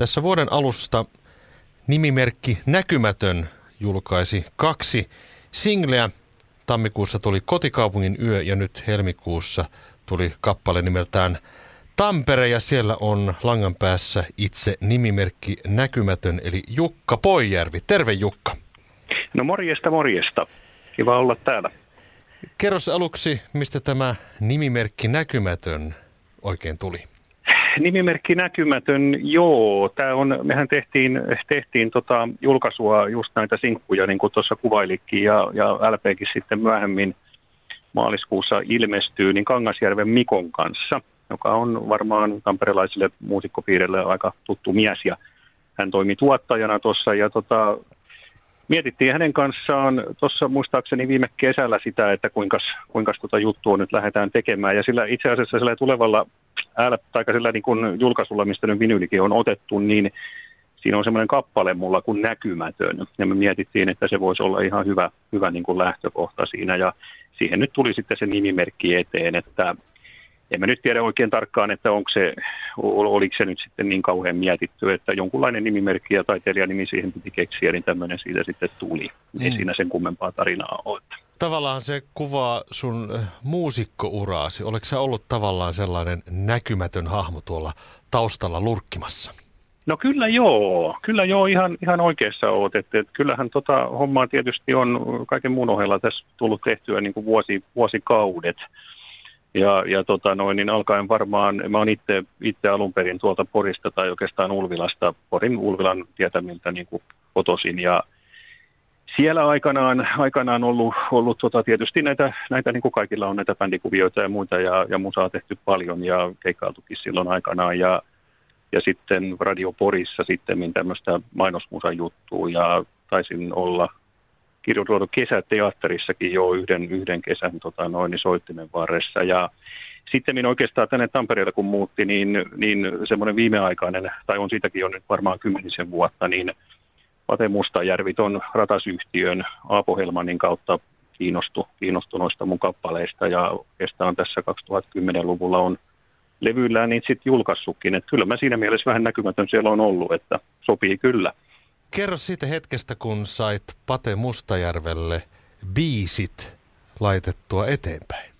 Tässä vuoden alusta nimimerkki Näkymätön julkaisi kaksi singleä. Tammikuussa tuli Kotikaupungin yö ja nyt helmikuussa tuli kappale nimeltään Tampere ja siellä on langan päässä itse nimimerkki Näkymätön eli Jukka Poijärvi. Terve Jukka. No morjesta, morjesta. Kiva olla täällä. Kerros aluksi, mistä tämä nimimerkki Näkymätön oikein tuli? Nimimerkki Näkymätön, joo. Tää on, mehän tehtiin, tehtiin tota julkaisua just näitä sinkkuja, niin kuin tuossa kuvailikin, ja, ja LPkin sitten myöhemmin maaliskuussa ilmestyy, niin Kangasjärven Mikon kanssa, joka on varmaan tamperelaisille muusikkopiirille aika tuttu mies, ja hän toimi tuottajana tuossa, ja tota, mietittiin hänen kanssaan tuossa muistaakseni viime kesällä sitä, että kuinka, tuota juttua nyt lähdetään tekemään. Ja sillä itse asiassa sillä tulevalla äällä, tai sillä niin kuin julkaisulla, mistä nyt vinyylikin on otettu, niin siinä on semmoinen kappale mulla kuin näkymätön. Ja me mietittiin, että se voisi olla ihan hyvä, hyvä niin kuin lähtökohta siinä. Ja siihen nyt tuli sitten se nimimerkki eteen, että en mä nyt tiedä oikein tarkkaan, että onko se, oliko se nyt sitten niin kauhean mietitty, että jonkunlainen nimimerkki ja taiteilijanimi siihen piti keksiä, niin tämmöinen siitä sitten tuli. Mm. Ei siinä sen kummempaa tarinaa ole. Tavallaan se kuvaa sun äh, muusikkouraasi. Oletko sä ollut tavallaan sellainen näkymätön hahmo tuolla taustalla lurkkimassa? No kyllä joo, kyllä joo, ihan, ihan oikeassa oot. Että, että kyllähän tota hommaa tietysti on kaiken muun ohella tässä tullut tehtyä niin kuin vuosi, vuosikaudet. Ja, ja tota noin, niin alkaen varmaan, mä oon itse, alun perin tuolta Porista tai oikeastaan Ulvilasta, Porin Ulvilan tietämiltä niin kuin kotosin ja siellä aikanaan, aikanaan ollut, ollut tota, tietysti näitä, näitä niin kuin kaikilla on näitä bändikuvioita ja muita ja, ja musaa tehty paljon ja keikkailtukin silloin aikanaan ja, ja sitten Radio Porissa sitten tämmöistä mainosmusan juttua ja taisin olla kirjoitettu kesäteatterissakin jo yhden, yhden kesän tota, noin, niin soittimen varressa. Ja sitten minä oikeastaan tänne Tampereelle kun muutti, niin, niin semmoinen viimeaikainen, tai on siitäkin jo nyt varmaan kymmenisen vuotta, niin Pate Mustajärvi ton ratasyhtiön Aapo Helmanin kautta kiinnostu, kiinnostu noista mun kappaleista ja oikeastaan tässä 2010-luvulla on levyillään niin sitten julkaissutkin. Että kyllä mä siinä mielessä vähän näkymätön siellä on ollut, että sopii kyllä. Kerro siitä hetkestä, kun sait Pate Mustajärvelle biisit laitettua eteenpäin.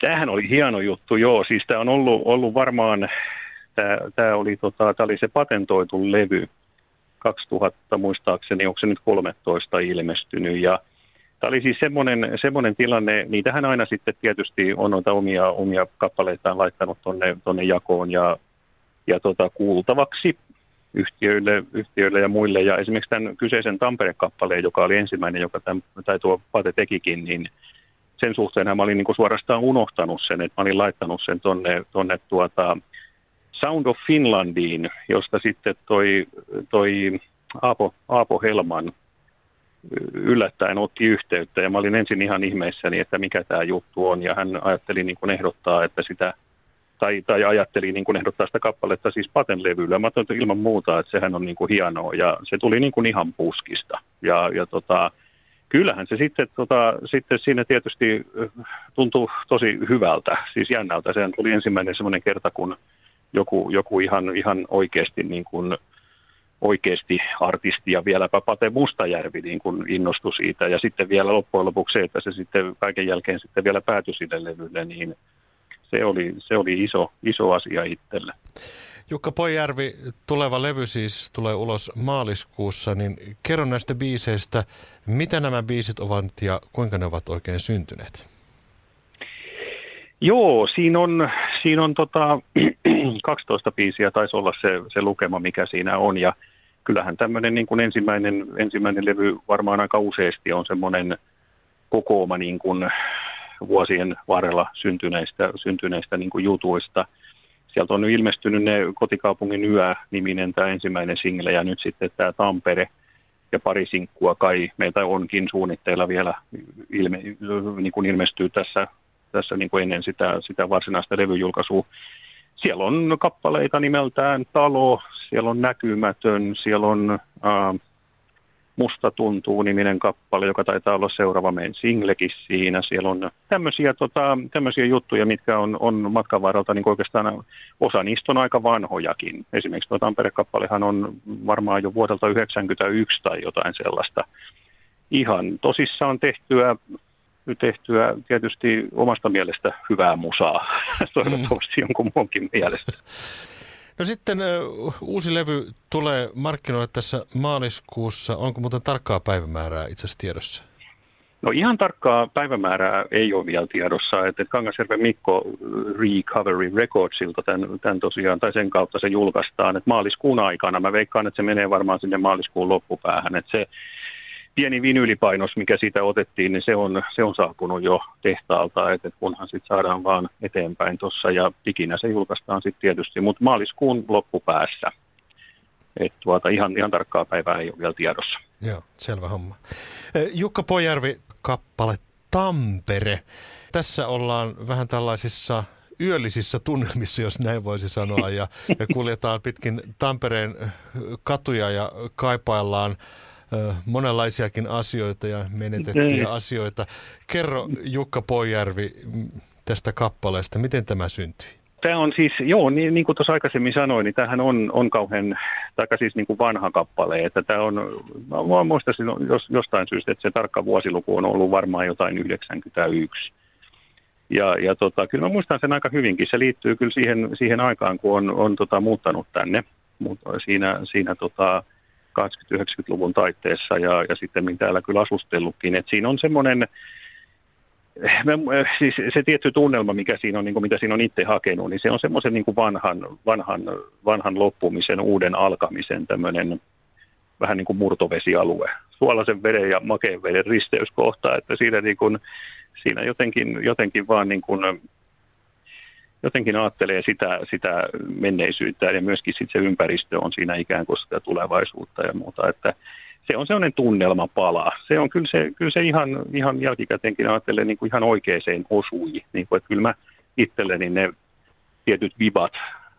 Tämähän oli hieno juttu, joo. Siis tämä on ollut, ollut varmaan, tämä oli, tota, oli se patentoitu levy 2000 muistaakseni, onko se nyt 13 ilmestynyt. Ja Tämä oli siis semmoinen, semmoinen tilanne, niitähän aina sitten tietysti on noita omia, omia kappaleitaan laittanut tuonne tonne jakoon ja, ja tota, kuultavaksi yhtiöille, yhtiöille ja muille. Ja esimerkiksi tämän kyseisen Tampere-kappaleen, joka oli ensimmäinen, joka tämän, tai tuo Pate tekikin, niin sen suhteen mä olin niin suorastaan unohtanut sen, että mä olin laittanut sen tonne, tonne tuota Sound of Finlandiin, josta sitten toi, toi Aapo, Aapo Helman yllättäen otti yhteyttä ja mä olin ensin ihan ihmeissäni, että mikä tämä juttu on ja hän ajatteli niin kuin ehdottaa, että sitä tai, tai ajatteli niin kuin ehdottaa sitä kappaletta siis patenlevyllä. Mä ajattelin ilman muuta, että sehän on niin kuin hienoa ja se tuli niin kuin ihan puskista. Ja, ja tota, kyllähän se sitten, tota, sitten siinä tietysti tuntuu tosi hyvältä, siis jännältä. Sehän tuli ensimmäinen semmoinen kerta, kun joku, joku ihan, ihan oikeasti niin kuin, oikeasti artisti ja vieläpä Pate Mustajärvi niin kuin innostui siitä. Ja sitten vielä loppujen lopuksi se, että se sitten kaiken jälkeen sitten vielä päätyi sille levylle, niin se oli, se oli iso, iso asia itselle. Jukka Pojärvi, tuleva levy siis tulee ulos maaliskuussa, niin kerro näistä biiseistä, mitä nämä biisit ovat ja kuinka ne ovat oikein syntyneet? Joo, siinä on, siinä on tota, 12 biisiä, taisi olla se, se lukema, mikä siinä on, ja kyllähän tämmöinen niin kuin ensimmäinen, ensimmäinen levy varmaan aika useasti on semmoinen kokooma niin kuin vuosien varrella syntyneistä, syntyneistä niin kuin jutuista. sieltä on nyt ilmestynyt ne kotikaupungin yö-niminen tämä ensimmäinen single ja nyt sitten tämä Tampere ja pari sinkkua kai meiltä onkin suunnitteilla vielä ilme, niin kuin ilmestyy tässä, tässä niin kuin ennen sitä, sitä varsinaista levyjulkaisua. Siellä on kappaleita nimeltään Talo, siellä on Näkymätön, siellä on äh, Musta tuntuu niminen kappale, joka taitaa olla seuraava meidän singlekin siinä. Siellä on tämmöisiä, tota, tämmöisiä juttuja, mitkä on, on matkan varrelta niin oikeastaan osa niistä on aika vanhojakin. Esimerkiksi tuo Tampere-kappalehan on varmaan jo vuodelta 1991 tai jotain sellaista. Ihan tosissaan tehtyä, tehtyä tietysti omasta mielestä hyvää musaa, toivottavasti jonkun muunkin mielestä. No sitten uusi levy tulee markkinoille tässä maaliskuussa. Onko muuten tarkkaa päivämäärää itse asiassa tiedossa? No ihan tarkkaa päivämäärää ei ole vielä tiedossa. Että Kangasjärven Mikko Recovery Recordsilta tämän, tämän tosiaan, tai sen kautta se julkaistaan. Että maaliskuun aikana, mä veikkaan, että se menee varmaan sinne maaliskuun loppupäähän. Että se, pieni vinyylipainos, mikä siitä otettiin, niin se on, se on saapunut jo tehtaalta, että kunhan sitten saadaan vaan eteenpäin tuossa ja ikinä se julkaistaan sitten tietysti, mutta maaliskuun loppupäässä. Et tuota, ihan, ihan tarkkaa päivää ei ole vielä tiedossa. Joo, selvä homma. Jukka Pojärvi, kappale Tampere. Tässä ollaan vähän tällaisissa yöllisissä tunnelmissa, jos näin voisi sanoa, ja, ja kuljetaan pitkin Tampereen katuja ja kaipaillaan monenlaisiakin asioita ja menetettyjä mm. asioita. Kerro Jukka Poijärvi tästä kappaleesta, miten tämä syntyi? Tämä on siis, joo, niin, niin kuin tuossa aikaisemmin sanoin, niin tämähän on, on kauhean, tai siis niin kuin vanha kappale, että tämä on, mä muistaisin jos, jostain syystä, että se tarkka vuosiluku on ollut varmaan jotain 91. Ja, ja tota, kyllä mä muistan sen aika hyvinkin, se liittyy kyllä siihen, siihen aikaan, kun on, on tota, muuttanut tänne, mutta siinä, siinä tota, 80-90-luvun taitteessa ja, ja sitten täällä kyllä asustellutkin. Et siinä on semmoinen, siis se tietty tunnelma, mikä siinä on, niin kuin mitä siinä on itse hakenut, niin se on semmoisen niin vanhan, vanhan, vanhan loppumisen, uuden alkamisen tämmöinen vähän niin kuin murtovesialue. Suolaisen veden ja makeen veden risteyskohta, että siinä, niin kuin, siinä jotenkin, jotenkin vaan niin kuin jotenkin ajattelee sitä, sitä menneisyyttä ja myöskin sit se ympäristö on siinä ikään kuin sitä tulevaisuutta ja muuta, että se on sellainen tunnelmapala. Se on kyllä se, kyllä se ihan, ihan jälkikäteenkin ajattelee niin kuin ihan oikeeseen osui, niin kuin, että kyllä mä itselleni ne tietyt vibat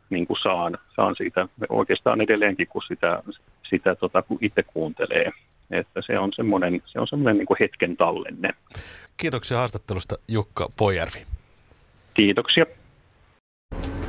niin kuin saan, saan siitä oikeastaan edelleenkin, kun sitä, sitä tota, kun itse kuuntelee. Että se on semmoinen, se on semmoinen niin kuin hetken tallenne. Kiitoksia haastattelusta Jukka Pojärvi. Kiitoksia.